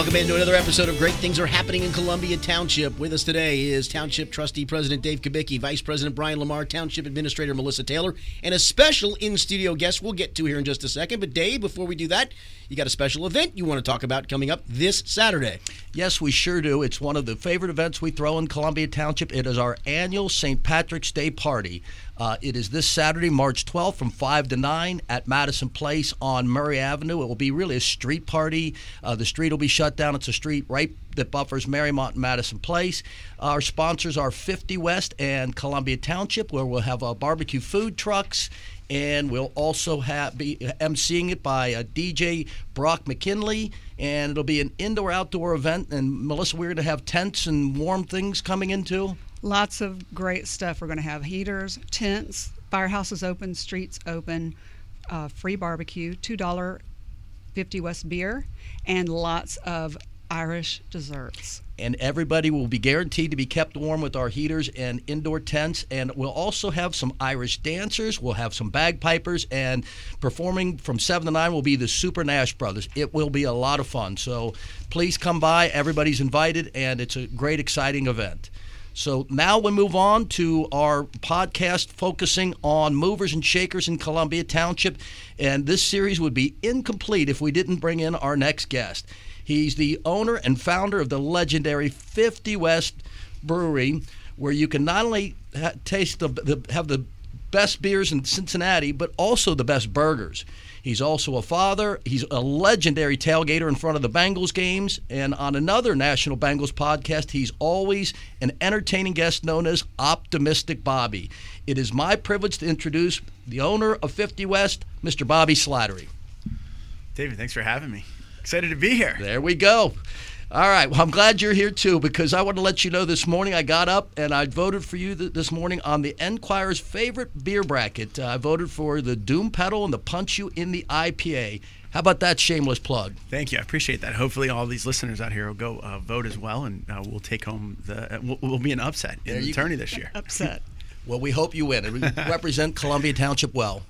Welcome into another episode of Great Things Are Happening in Columbia Township. With us today is Township Trustee President Dave Kubicki, Vice President Brian Lamar, Township Administrator Melissa Taylor, and a special in studio guest we'll get to here in just a second. But, Dave, before we do that, you got a special event you want to talk about coming up this Saturday. Yes, we sure do. It's one of the favorite events we throw in Columbia Township. It is our annual St. Patrick's Day party. Uh, it is this Saturday, March 12th, from 5 to 9 at Madison Place on Murray Avenue. It will be really a street party. Uh, the street will be shut down. It's a street right that buffers Mariemont and Madison Place. Our sponsors are 50 West and Columbia Township, where we'll have uh, barbecue food trucks and we'll also have be emceeing it by DJ Brock McKinley, and it'll be an indoor-outdoor event. And Melissa, we're going to have tents and warm things coming into. Lots of great stuff. We're going to have heaters, tents, firehouses open, streets open, uh, free barbecue, two dollar fifty West beer, and lots of Irish desserts. And everybody will be guaranteed to be kept warm with our heaters and indoor tents. And we'll also have some Irish dancers. We'll have some bagpipers. And performing from 7 to 9 will be the Super Nash Brothers. It will be a lot of fun. So please come by. Everybody's invited, and it's a great, exciting event. So now we move on to our podcast focusing on movers and shakers in Columbia Township. And this series would be incomplete if we didn't bring in our next guest. He's the owner and founder of the legendary 50 West Brewery, where you can not only ha- taste the, the have the best beers in Cincinnati, but also the best burgers. He's also a father. He's a legendary tailgater in front of the Bengals games. And on another National Bengals podcast, he's always an entertaining guest known as Optimistic Bobby. It is my privilege to introduce the owner of 50 West, Mr. Bobby Slattery. David, thanks for having me. Excited to be here. There we go. All right. Well, I'm glad you're here too because I want to let you know this morning I got up and I voted for you th- this morning on the Enquirer's favorite beer bracket. Uh, I voted for the Doom Pedal and the Punch You in the IPA. How about that shameless plug? Thank you. I appreciate that. Hopefully, all these listeners out here will go uh, vote as well, and uh, we'll take home the. Uh, we'll, we'll be an upset in There the you tourney this year. Upset. Well, we hope you win and represent Columbia Township well.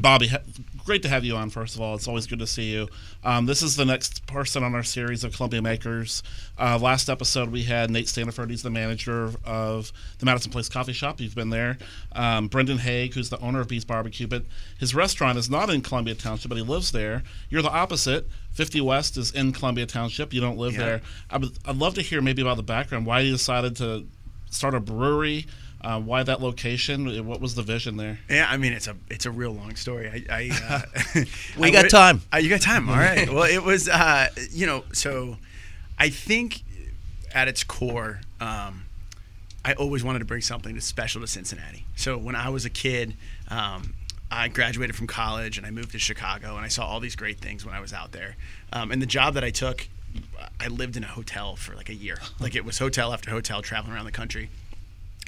Bobby, ha- great to have you on. First of all, it's always good to see you. Um, this is the next person on our series of Columbia Makers. Uh, last episode, we had Nate Staniford. He's the manager of the Madison Place Coffee Shop. You've been there. Um, Brendan Haig, who's the owner of Beast Barbecue, but his restaurant is not in Columbia Township, but he lives there. You're the opposite. 50 West is in Columbia Township. You don't live Yeah. there. I would, I'd love to hear maybe about the background. Why you decided to start a brewery? Uh, why that location? What was the vision there? Yeah, I mean it's a it's a real long story. I, I uh, We I got would- time. Uh, you got time. All right. well, it was uh, you know so I think at its core. Um, I always wanted to bring something that's special to Cincinnati. So when I was a kid, um, I graduated from college and I moved to Chicago, and I saw all these great things when I was out there. Um, and the job that I took, I lived in a hotel for like a year. Like it was hotel after hotel, traveling around the country.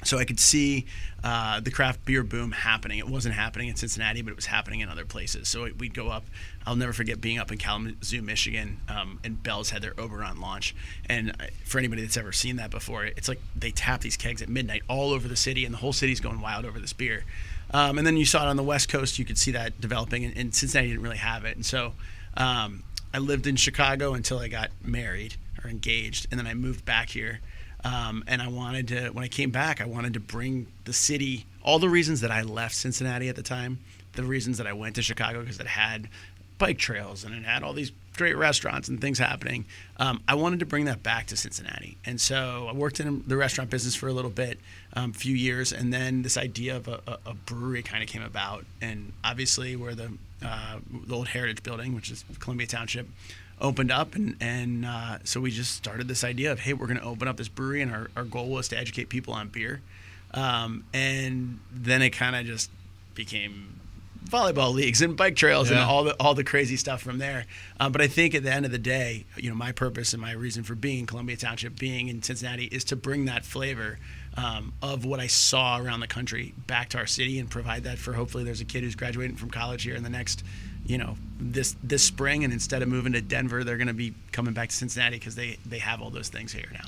So I could see uh, the craft beer boom happening. It wasn't happening in Cincinnati, but it was happening in other places. So we'd go up. I'll never forget being up in Kalamazoo, Michigan, um, and Bell's had their Oberon launch. And uh, for anybody that's ever seen that before, it's like they tap these kegs at midnight all over the city, and the whole city's going wild over this beer. Um, and then you saw it on the West Coast. You could see that developing, and, and Cincinnati didn't really have it. And so um, I lived in Chicago until I got married or engaged, and then I moved back here. Um, and I wanted to, when I came back, I wanted to bring the city, all the reasons that I left Cincinnati at the time, the reasons that I went to Chicago because it had bike trails and it had all these great restaurants and things happening. Um, I wanted to bring that back to Cincinnati. And so I worked in the restaurant business for a little bit, a um, few years, and then this idea of a, a, brewery kind of came about. And obviously, where the, uh, the old Heritage Building, which is Columbia Township, opened up and, and uh, so we just started this idea of hey we're going to open up this brewery and our, our goal was to educate people on beer. Um, and then it kind of just became volleyball leagues and bike trails and all the all the crazy stuff from there. Um, but i think at the end of the day you know my purpose and my reason for being in columbia township being in cincinnati is to bring that flavor um, of what i saw around the country back to our city and provide that for hopefully there's a kid who's graduating from college here in the next you know this this spring and instead of moving to denver they're going to be coming back to cincinnati because they they have all those things here now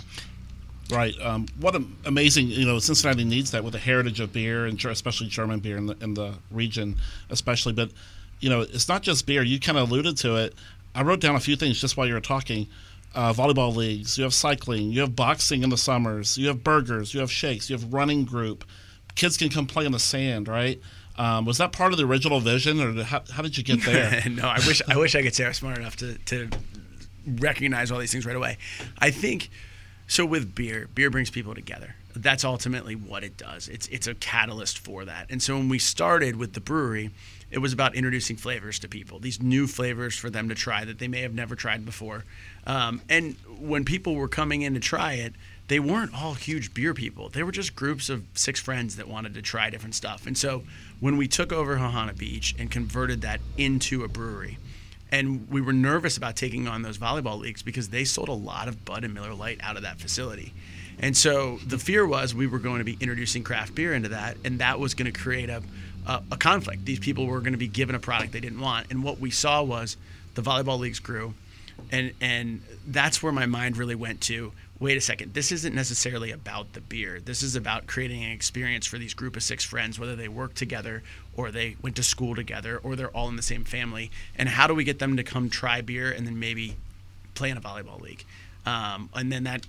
Right. Um, what amazing, you know, Cincinnati needs that with the heritage of beer and especially German beer in the in the region, especially. But you know, it's not just beer. You kind of alluded to it. I wrote down a few things just while you were talking. uh, volleyball leagues, you have cycling, you have boxing in the summers, you have burgers, you have shakes, you have running group. Kids can come play in the sand, right? Um, was that part of the original vision, or how, how did you get there? no, I wish I wish I could say I was smart enough to, to recognize all these things right away. I think so with beer, beer brings people together. That's ultimately what it does. It's it's a catalyst for that. And so when we started with the brewery, it was about introducing flavors to people, these new flavors for them to try that they may have never tried before. Um, and when people were coming in to try it, they weren't all huge beer people. They were just groups of six friends that wanted to try different stuff. And so when we took over Hahana Beach and converted that into a brewery, and we were nervous about taking on those volleyball leagues because they sold a lot of Bud and Miller Lite out of that facility. And so the fear was we were going to be introducing craft beer into that, and that was going to create a, a, a conflict. These people were going to be given a product they didn't want. And what we saw was the volleyball leagues grew, and and that's where my mind really went to wait a second, this isn't necessarily about the beer. This is about creating an experience for these group of six friends, whether they work together or they went to school together or they're all in the same family. And how do we get them to come try beer and then maybe play in a volleyball league? Um, and then that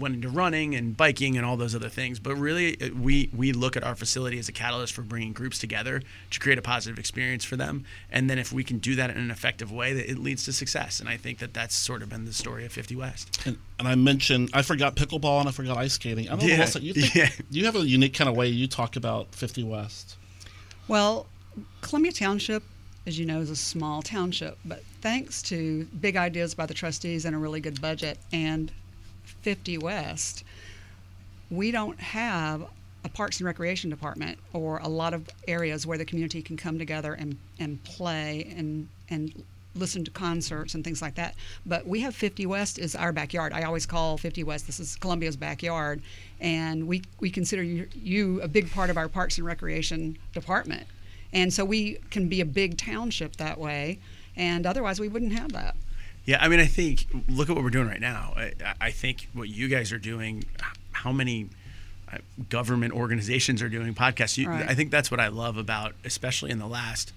went into running and biking and all those other things. But really, uh, we we look at our facility as a catalyst for bringing groups together to create a positive experience for them. And then if we can do that in an effective way, that it leads to success. And I think that that's sort of been the story of 50 West. And, and I mentioned I forgot pickleball and I forgot ice skating. I don't Yeah, know. Melissa, you think, yeah. you have a unique kind of way you talk about 50 West. Well, Columbia Township, as you know, is a small township, but thanks to big ideas by the trustees and a really good budget and 50 West, we don't have a Parks and Recreation Department or a lot of areas where the community can come together and, and play and, and listen to concerts and things like that. But we have 50 West is our backyard. I always call 50 West, this is Columbia's backyard. And we, we consider you, you a big part of our Parks and Recreation Department. And so we can be a big township that way. And otherwise, we wouldn't have that. Yeah, I mean, I think look at what we're doing right now. I, I think what you guys are doing, how many uh, government organizations are doing podcasts. You, Right. I think that's what I love about, especially in the last.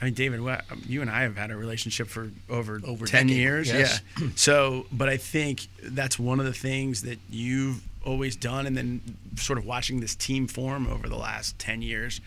I mean, David, what, you and I have had a relationship for over, Over ten decade, years. yes. Yeah. So, but I think that's one of the things that you've always done, and then sort of watching this team form over the last ten years.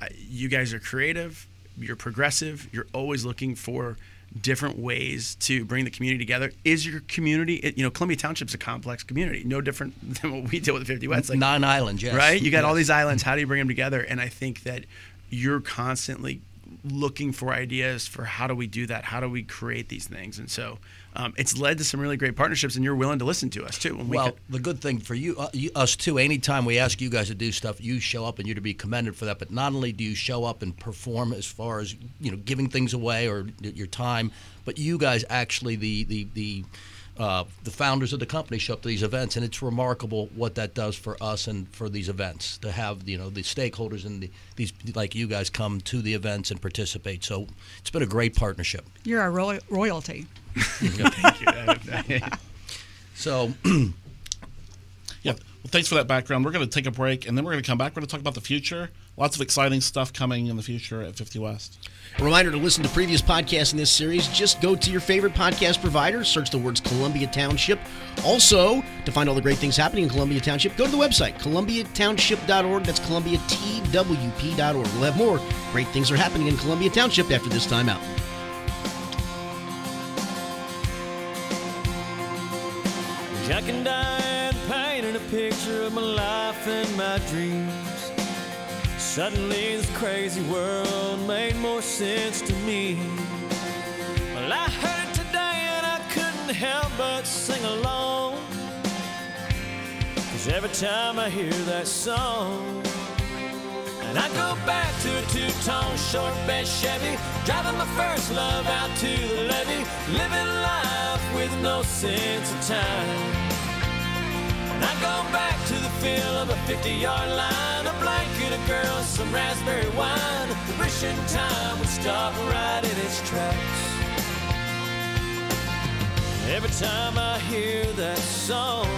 I, you guys are creative. You're progressive. You're always looking for different ways to bring the community together. Is your community, it- you know, Columbia Township's a complex community, no different than what we deal with at 50 West. Like, Nine islands, yes. right? You got all these islands. How do you bring them together? And I think that you're constantly looking for ideas for how do we do that? How do we create these things? And so um, it's led to some really great partnerships, and you're willing to listen to us too. When we Well, could- the good thing for you, uh, you, us too, anytime we ask you guys to do stuff, you show up and you're to be commended for that. But not only do you show up and perform as far as you know, giving things away or your time, but you guys actually the the the uh, the founders of the company show up to these events, and it's remarkable what that does for us and for these events to have you know the stakeholders and the, these like you guys come to the events and participate. So it's been a great partnership. You're our roy- royalty. Thank you. So Yeah. Well, thanks for that background. We're going to take a break, and then we're going to come back. We're going to talk about the future. Lots of exciting stuff coming in the future at 50 West. A reminder to listen to previous podcasts in this series. Just go to your favorite podcast provider, search the words Columbia Township. Also, to find all the great things happening in Columbia Township, go to the website, columbiatownship.org. That's columbiatwp.org. We'll have more great things are happening in Columbia Township after this time out. Jack and Diane painted a picture of my life and my dreams. Suddenly, this crazy world made more sense to me. Well, I heard it today and I couldn't help but sing along. Cause every time I hear that song, and I go back to a two-tone short bed Chevy, driving my first love out to the levee, living life with no sense of time. And I go back to the feel of a 50-yard line, a blanket of girls, some raspberry wine, The wishing time would stop right in its tracks. Every time I hear that song,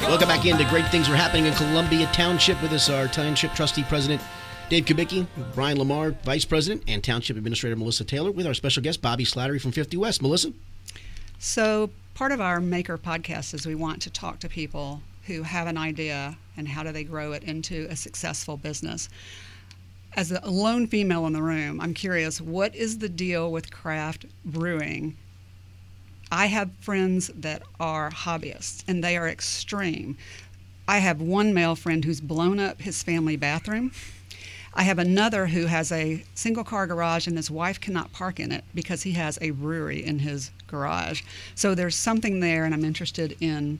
Welcome back into Great Things Are Happening in Columbia Township. With us, our Township Trustee President Dave Kubicki, Brian Lamar, Vice President, and Township Administrator Melissa Taylor, with our special guest Bobby Slattery from 50 West. Melissa? So, part of our Maker podcast is we want to talk to people who have an idea and how do they grow it into a successful business. As a lone female in the room, I'm curious what is the deal with craft brewing? I have friends that are hobbyists and they are extreme. I have one male friend who's blown up his family bathroom. I have another who has a single car garage and his wife cannot park in it because he has a brewery in his garage. So there's something there, and I'm interested in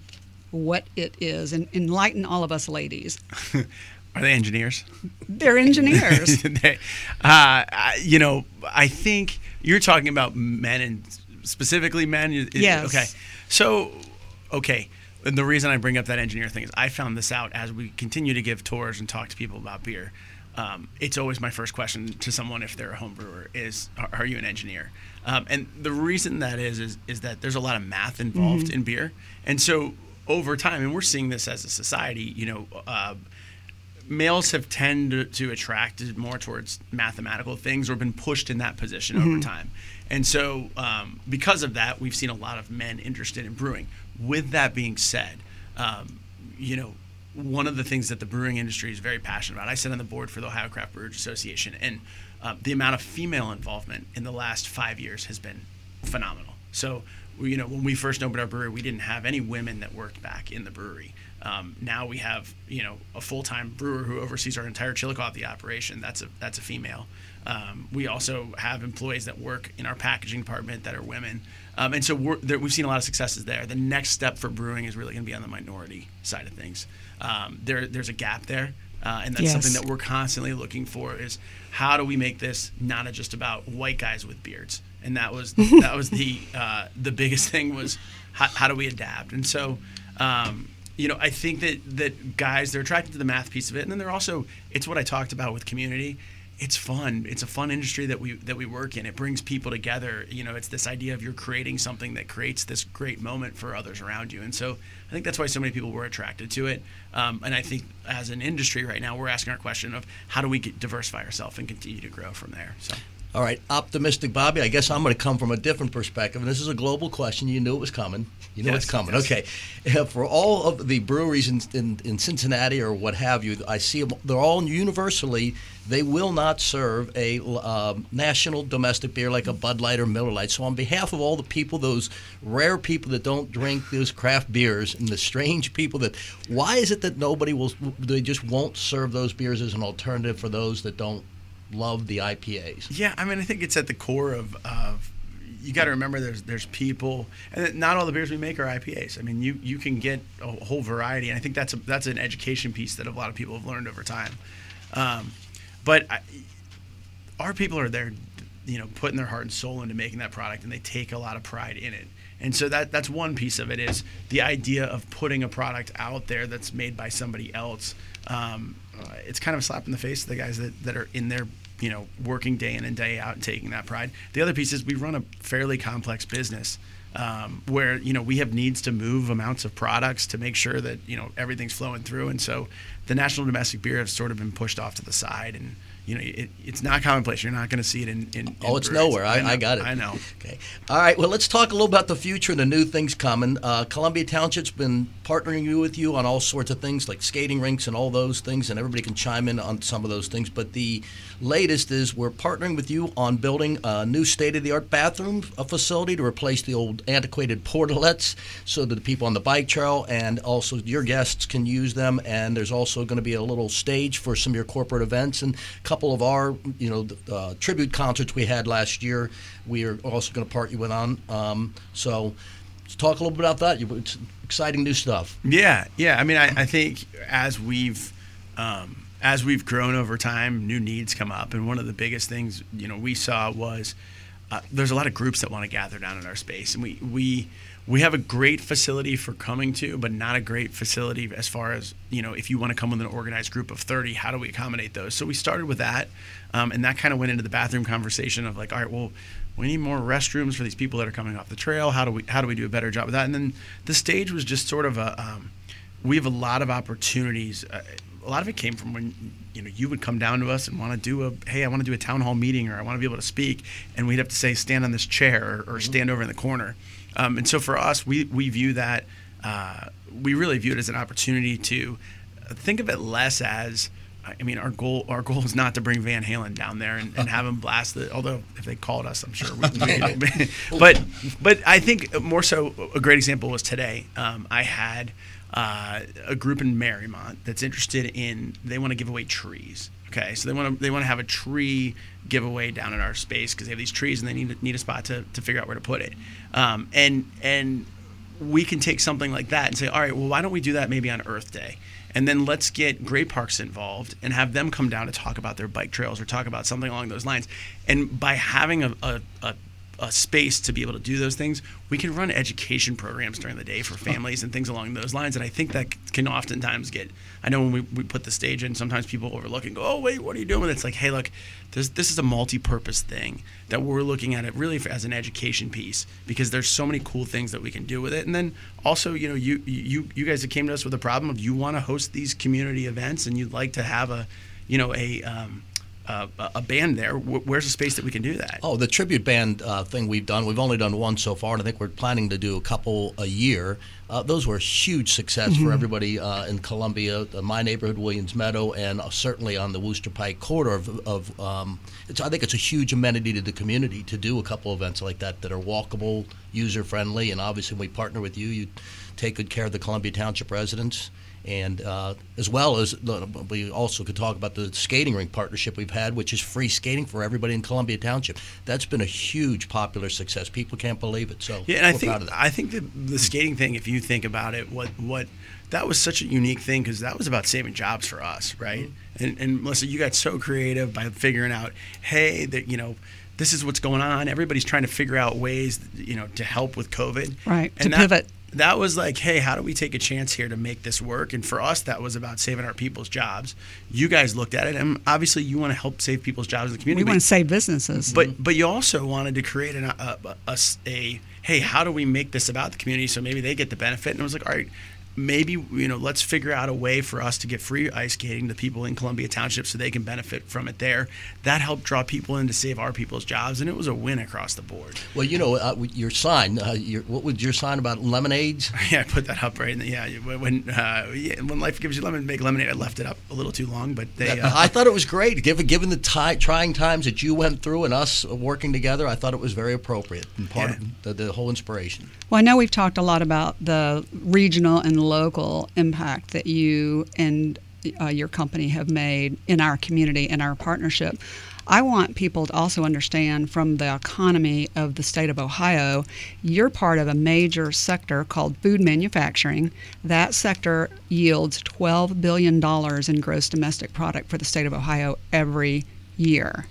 what it is and enlighten all of us ladies. Are they engineers? They're engineers. they, uh, you know, I think you're talking about men and specifically men. Yes. Okay. So, okay. And the reason I bring up that engineer thing is I found this out as we continue to give tours and talk to people about beer. Um, it's always my first question to someone if they're a home brewer is, "Are- "Are you an engineer?" Um, and the reason that is is is that there's a lot of math involved in beer, and so over time, and we're seeing this as a society. You know, uh, males have tended to attract more towards mathematical things or been pushed in that position over time. And so, um, because of that, we've seen a lot of men interested in brewing. With that being said, um, you know, one of the things that the brewing industry is very passionate about, I sit on the board for the Ohio Craft Brewers Association, and um, the amount of female involvement in the last five years has been phenomenal. So, you know, when we first opened our brewery, we didn't have any women that worked back in the brewery. Um, now we have, you know, a full-time brewer who oversees our entire Chillicothe operation. That's a that's a female. Um, we also have employees that work in our packaging department that are women, um, and so there, we've seen a lot of successes there. The next step for brewing is really going to be on the minority side of things. Um, there, there's a gap there, uh, and that's Yes. something that we're constantly looking for. Is how do we make this not just about white guys with beards? And that was that was the uh, the biggest thing was how, how do we adapt? And so. Um, you know, I think that that guys they're attracted to the math piece of it, and then they're also it's what I talked about with community. It's fun. It's a fun industry that we that we work in. It brings people together. You know, it's this idea of you're creating something that creates this great moment for others around you, and so I think that's why so many people were attracted to it. Um, and I think as an industry right now, we're asking our question of how do we get, diversify ourselves and continue to grow from there. So. All right, optimistic Bobby. I guess I'm going to come from a different perspective, and this is a global question. You knew it was coming. You know Yes, it's coming. yes. Okay, for all of the breweries in, in, in Cincinnati or what have you, I see them, they're all universally they will not serve a um, national domestic beer like a Bud Light or Miller Lite. So on behalf of all the people, those rare people that don't drink those craft beers, and the strange people that, why is it that nobody will? They just won't serve those beers as an alternative for those that don't love the IPAs. Yeah, I mean, I think it's at the core of, of you got to remember there's there's people, and not all the beers we make are IPAs. I mean, you you can get a whole variety, and I think that's a, that's an education piece that a lot of people have learned over time. Um, but I, our people are there, you know, putting their heart and soul into making that product, and they take a lot of pride in it. And so that that's one piece of it is the idea of putting a product out there that's made by somebody else. Um, uh, it's kind of a slap in the face to the guys that, that are in there, you know, working day in and day out and taking that pride. The other piece is we run a fairly complex business um, where you know we have needs to move amounts of products to make sure that you know everything's flowing through, and so the national domestic beer has sort of been pushed off to the side and. You know, it, it's not commonplace. You're not going to see it in. in, in Oh, it's nowhere. I, I, know, got it. I know. Okay. All right. Well, let's talk a little about the future and the new things coming. Uh, Columbia Township's been partnering with you on all sorts of things like skating rinks and all those things, and everybody can chime in on some of those things. But the latest is we're partnering with you on building a new state-of-the-art bathroom facility to replace the old antiquated portalets, so that the people on the bike trail and also your guests can use them. And there's also going to be a little stage for some of your corporate events and a couple of our, you know, uh, tribute concerts we had last year. We are also going to part you in on. Um, so, talk a little bit about that. It's exciting new stuff. Yeah, yeah. I mean, I, I think as we've um, as we've grown over time, new needs come up, and one of the biggest things you know we saw was uh, there's a lot of groups that want to gather down in our space, and we we we have a great facility for coming to, but not a great facility as far as you know if you want to come with an organized group of 30, how do we accommodate those? So we started with that, um, and that kind of went into the bathroom conversation of like, all right, well we need more restrooms for these people that are coming off the trail. How do we how do we do a better job with that? And then the stage was just sort of a um, we have a lot of opportunities. Uh, a lot of it came from when you know you would come down to us and want to do a hey I want to do a town hall meeting or I want to be able to speak and we'd have to say stand on this chair or, or stand over in the corner um, and so for us we we view that uh, we really view it as an opportunity to think of it less as I mean, our goal our goal is not to bring Van Halen down there and, and have him blast it. Although if they called us, I'm sure. We, we, but but I think more so a great example was today. Um, I had uh, a group in Mariemont that's interested in they want to give away trees. Okay, so they want to they want to have a tree giveaway down in our space because they have these trees and they need need a spot to, to figure out where to put it. Um, and and we can take something like that and say, all right, well, why don't we do that maybe on Earth Day? And then let's get Great Parks involved and have them come down to talk about their bike trails or talk about something along those lines. And by having a, a, a a space to be able to do those things, we can run education programs during the day for families and things along those lines. And I think that can oftentimes get, I know when we, we put the stage in, sometimes people overlook and go, oh, wait, what are you doing? It's like, hey, look, this, this is a multi purpose thing that we're looking at it really as an education piece because there's so many cool things that we can do with it. And then also, you know, you, you, you guys that came to us with a problem of you want to host these community events and you'd like to have a, you know, a, um, uh, a band there. Where's the space that we can do that? Oh, the tribute band uh, thing we've done. We've only done one so far, and I think we're planning to do a couple a year. Uh, those were a huge success mm-hmm. for everybody uh, in Columbia, my neighborhood, Williams Meadow, and uh, certainly on the Wooster Pike corridor. Of, of um, I think it's a huge amenity to the community to do a couple events like that that are walkable, user friendly, and obviously when we partner with you. You take good care of the Columbia Township residents and uh, as well as we also could talk about the skating rink partnership we've had, which is free skating for everybody in Columbia Township. That's been a huge popular success. People can't believe it. So yeah, and I think I think the, the skating thing, if you think about it, what what that was such a unique thing because that was about saving jobs for us, right? Mm-hmm. And, and Melissa, you got so creative by figuring out, hey, that you know this is what's going on. Everybody's trying to figure out ways, you know, to help with COVID. Right. And to that, pivot that was like, hey, how do we take a chance here to make this work? And for us, that was about saving our people's jobs. You guys looked at it, and obviously, you want to help save people's jobs in the community. We want to save businesses, but but you also wanted to create an, a, a, a, a hey, how do we make this about the community so maybe they get the benefit? And I was like, all right, maybe you know let's figure out a way for us to get free ice skating to people in Columbia Township so they can benefit from it there. That helped draw people in to save our people's jobs, and it was a win across the board. Well, you know, uh, your sign. Uh, your, what was your sign about lemonades? yeah, I put that up right. In the, yeah, when uh, yeah, when life gives you lemon, make lemonade. I left it up a little too long, but they. Uh, I thought it was great. Given given the t- trying times that you went through and us working together, I thought it was very appropriate and part yeah. of the, the whole inspiration. Well, I know we've talked a lot about the regional and local impact that you and uh, your company have made in our community and our partnership. I want people to also understand from the economy of the state of Ohio, you're part of a major sector called food manufacturing. That sector yields $12 billion in gross domestic product for the state of Ohio every year.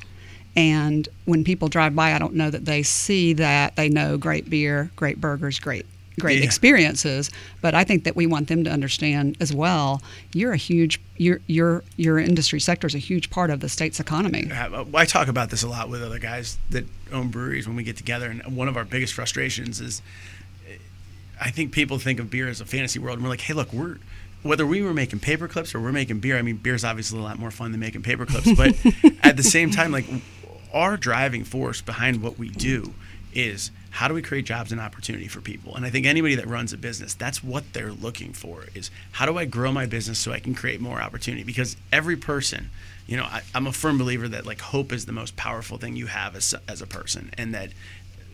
And when people drive by, I don't know that they see that. They know great beer, great burgers, great great yeah. experiences but i think that we want them to understand as well you're a huge your your your industry sector is a huge part of the state's economy uh, i talk about this a lot with other guys that own breweries when we get together and one of our biggest frustrations is i think people think of beer as a fantasy world and we're like hey look we're whether we were making paper clips or we're making beer i mean beer's obviously a lot more fun than making paper clips but at the same time like our driving force behind what we do is how do we create jobs and opportunity for people? And i think anybody that runs a business that's what they're looking for is how do i grow my business so i can create more opportunity? Because every person you know I, am a firm believer that like hope is the most powerful thing you have as, as a person and that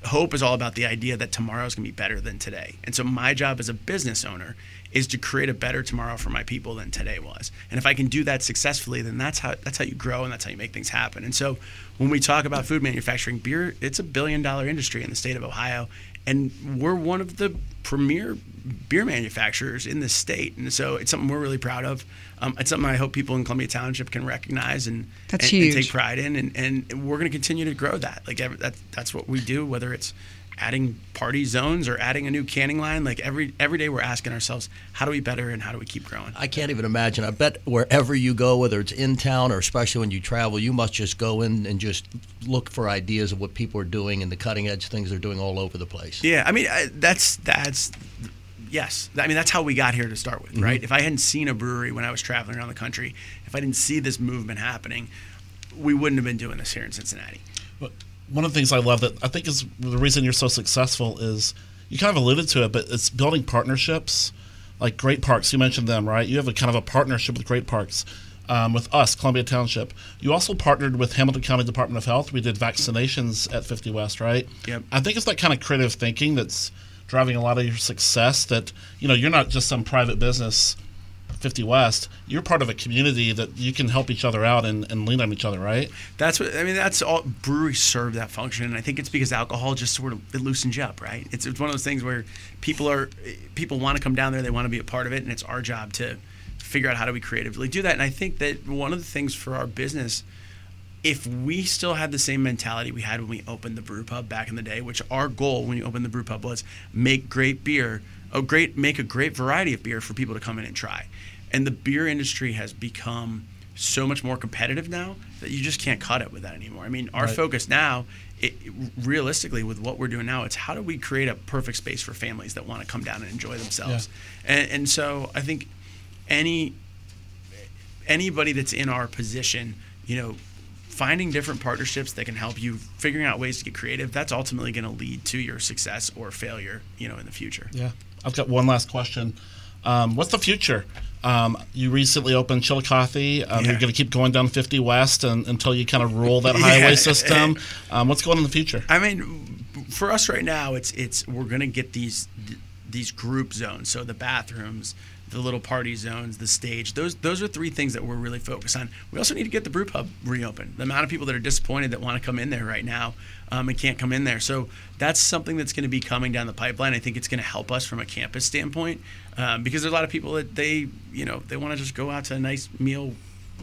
hope is all about the idea that tomorrow is going to be better than today. And so my job as a business owner is to create a better tomorrow for my people than today was. And if I can do that successfully, then that's how that's how you grow and that's how you make things happen. And so when we talk about food manufacturing, beer it's a billion dollar industry in the state of Ohio and we're one of the premier beer manufacturers in the state. And so it's something we're really proud of. Um, it's something I hope people in Columbia Township can recognize and, and, and take pride in. And, and we're going to continue to grow that. Like that, that's what we do, whether it's adding party zones or adding a new canning line. Like every every day, we're asking ourselves, how do we better and how do we keep growing? I can't even imagine. I bet wherever you go, whether it's in town or especially when you travel, you must just go in and just look for ideas of what people are doing and the cutting edge things they're doing all over the place. Yeah, I mean I, that's that's Yes, I mean that's how we got here to start with, Mm-hmm. right? If I hadn't seen a brewery when I was traveling around the country, if I didn't see this movement happening, we wouldn't have been doing this here in Cincinnati. But one of the things I love that I think is the reason you're so successful is you kind of alluded to it, but it's building partnerships. Like Great Parks, you mentioned them, right? You have a kind of a partnership with Great Parks. Um, with us, Columbia Township. You also partnered with Hamilton County Department of Health. We did vaccinations at 50 West, right? Yep. I think it's that kind of creative thinking that's driving a lot of your success. That you know, you're not just some private business, 50 West. You're part of a community that you can help each other out and, and lean on each other, right? That's what I mean. That's all breweries serve that function, and I think it's because alcohol just sort of it loosens you up, right? It's, it's one of those things where people are people want to come down there, they want to be a part of it, and it's our job to figure out how do we creatively do that. And I think that one of the things for our business, if we still had the same mentality we had when we opened the brew pub back in the day, which our goal when you opened the brew pub was make great beer, a great make a great variety of beer for people to come in and try. And the beer industry has become so much more competitive now that you just can't cut it with that anymore. I mean, our Right. focus now, it, realistically, with what we're doing now, it's how do we create a perfect space for families that want to come down and enjoy themselves. And, and so I think any anybody that's in our position, you know, finding different partnerships that can help you figuring out ways to get creative, that's ultimately going to lead to your success or failure, you know, in the future. Yeah. I've got one last question. Um, what's the future? Um, you recently opened Chillicothe. Um, Yeah. You're going to keep going down 50 West and, until you kind of rule that Yeah. highway system. Um, what's going on in the future? I mean, for us right now, it's it's we're gonna get these these group zones. So the bathrooms, the little party zones, the stage. Those those are three things that we're really focused on. We also need to get the brew pub reopened. The amount of people that are disappointed that want to come in there right now um, and can't come in there. So that's something that's going to be coming down the pipeline. I think it's going to help us from a campus standpoint um, because there's a lot of people that they you know they want to just go out to a nice meal.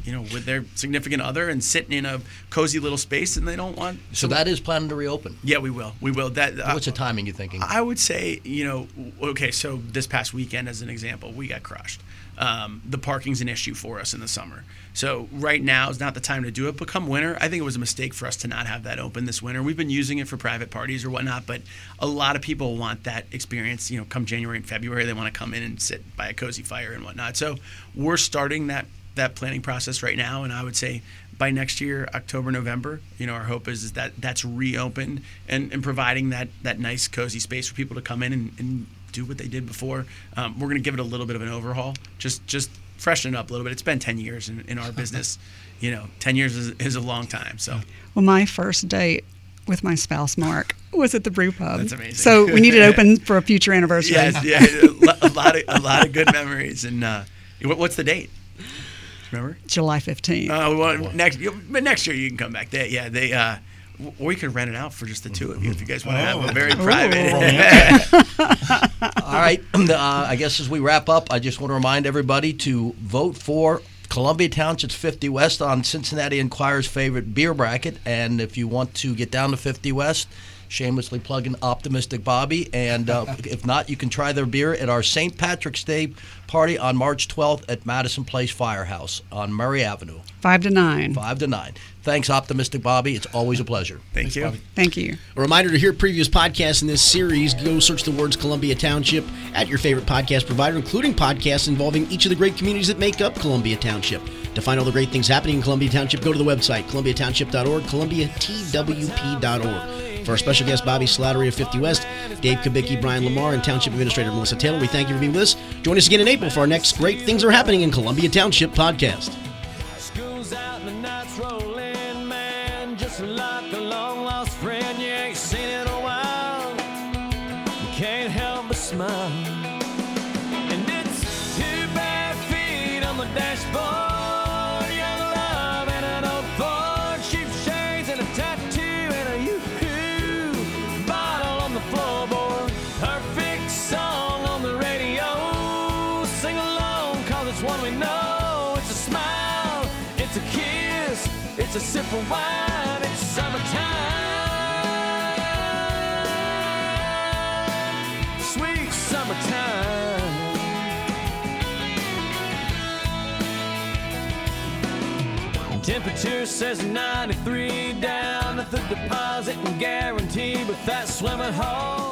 You know, with their significant other and sitting in a cozy little space, and they don't want. So that is planning to reopen. Yeah, we will. We will. That. uh, What's the timing you thinking? I would say, you know, okay, so this past weekend, as an example, we got crushed. Um, the parking's an issue for us in the summer. So right now is not the time to do it. But come winter, I think it was a mistake for us to not have that open this winter. We've been using it for private parties or whatnot, but a lot of people want that experience. You know, come January and February, they want to come in and sit by a cozy fire and whatnot. So we're starting that that planning process right now, and I would say by next year, October, November, you know, our hope is, is that that's reopened and, and providing that that nice cozy space for people to come in and, and do what they did before. Um, we're going to give it a little bit of an overhaul, just just freshen it up a little bit. It's been 10 years in, in our business. You know, 10 years is, is a long time. So Well, my first date with my spouse Mark was at the brew pub. That's amazing. So we need it open for a future anniversary. yes, yeah, a lot of a lot of good memories. And uh, what's the date? Remember? July 15th. Uh, we want next, but next year you can come back. They, yeah, they. Uh, w- or you could rent it out for just the two of you if you guys want to have a very private. All right. Uh, I guess as we wrap up, I just want to remind everybody to vote for Columbia Township's 50 West on Cincinnati Enquirer's favorite beer bracket. And if you want to get down to 50 West, shamelessly plugging Optimistic Bobby. And uh, if not, you can try their beer at our St. Patrick's Day party on March 12th at Madison Place Firehouse on Murray Avenue, Five to nine. 5 to 9. Thanks, Optimistic Bobby. It's always a pleasure. Thank you. Thank you. A reminder to hear previous podcasts in this series, go search the words Columbia Township at your favorite podcast provider, including podcasts involving each of the great communities that make up Columbia Township. To find all the great things happening in Columbia Township, go to the website, columbiatownship.org, columbiatwp.org. For our special guest, Bobby Slattery of 50 West, Dave Kubicki, Brian Lamar, and Township Administrator Melissa Taylor, we thank you for being with us. Join us again in April for our next Great Things Are Happening in Columbia Township podcast. A sip of wine, it's summertime. Sweet summertime. Temperature says 93 down at the deposit and guarantee, but that swimming hole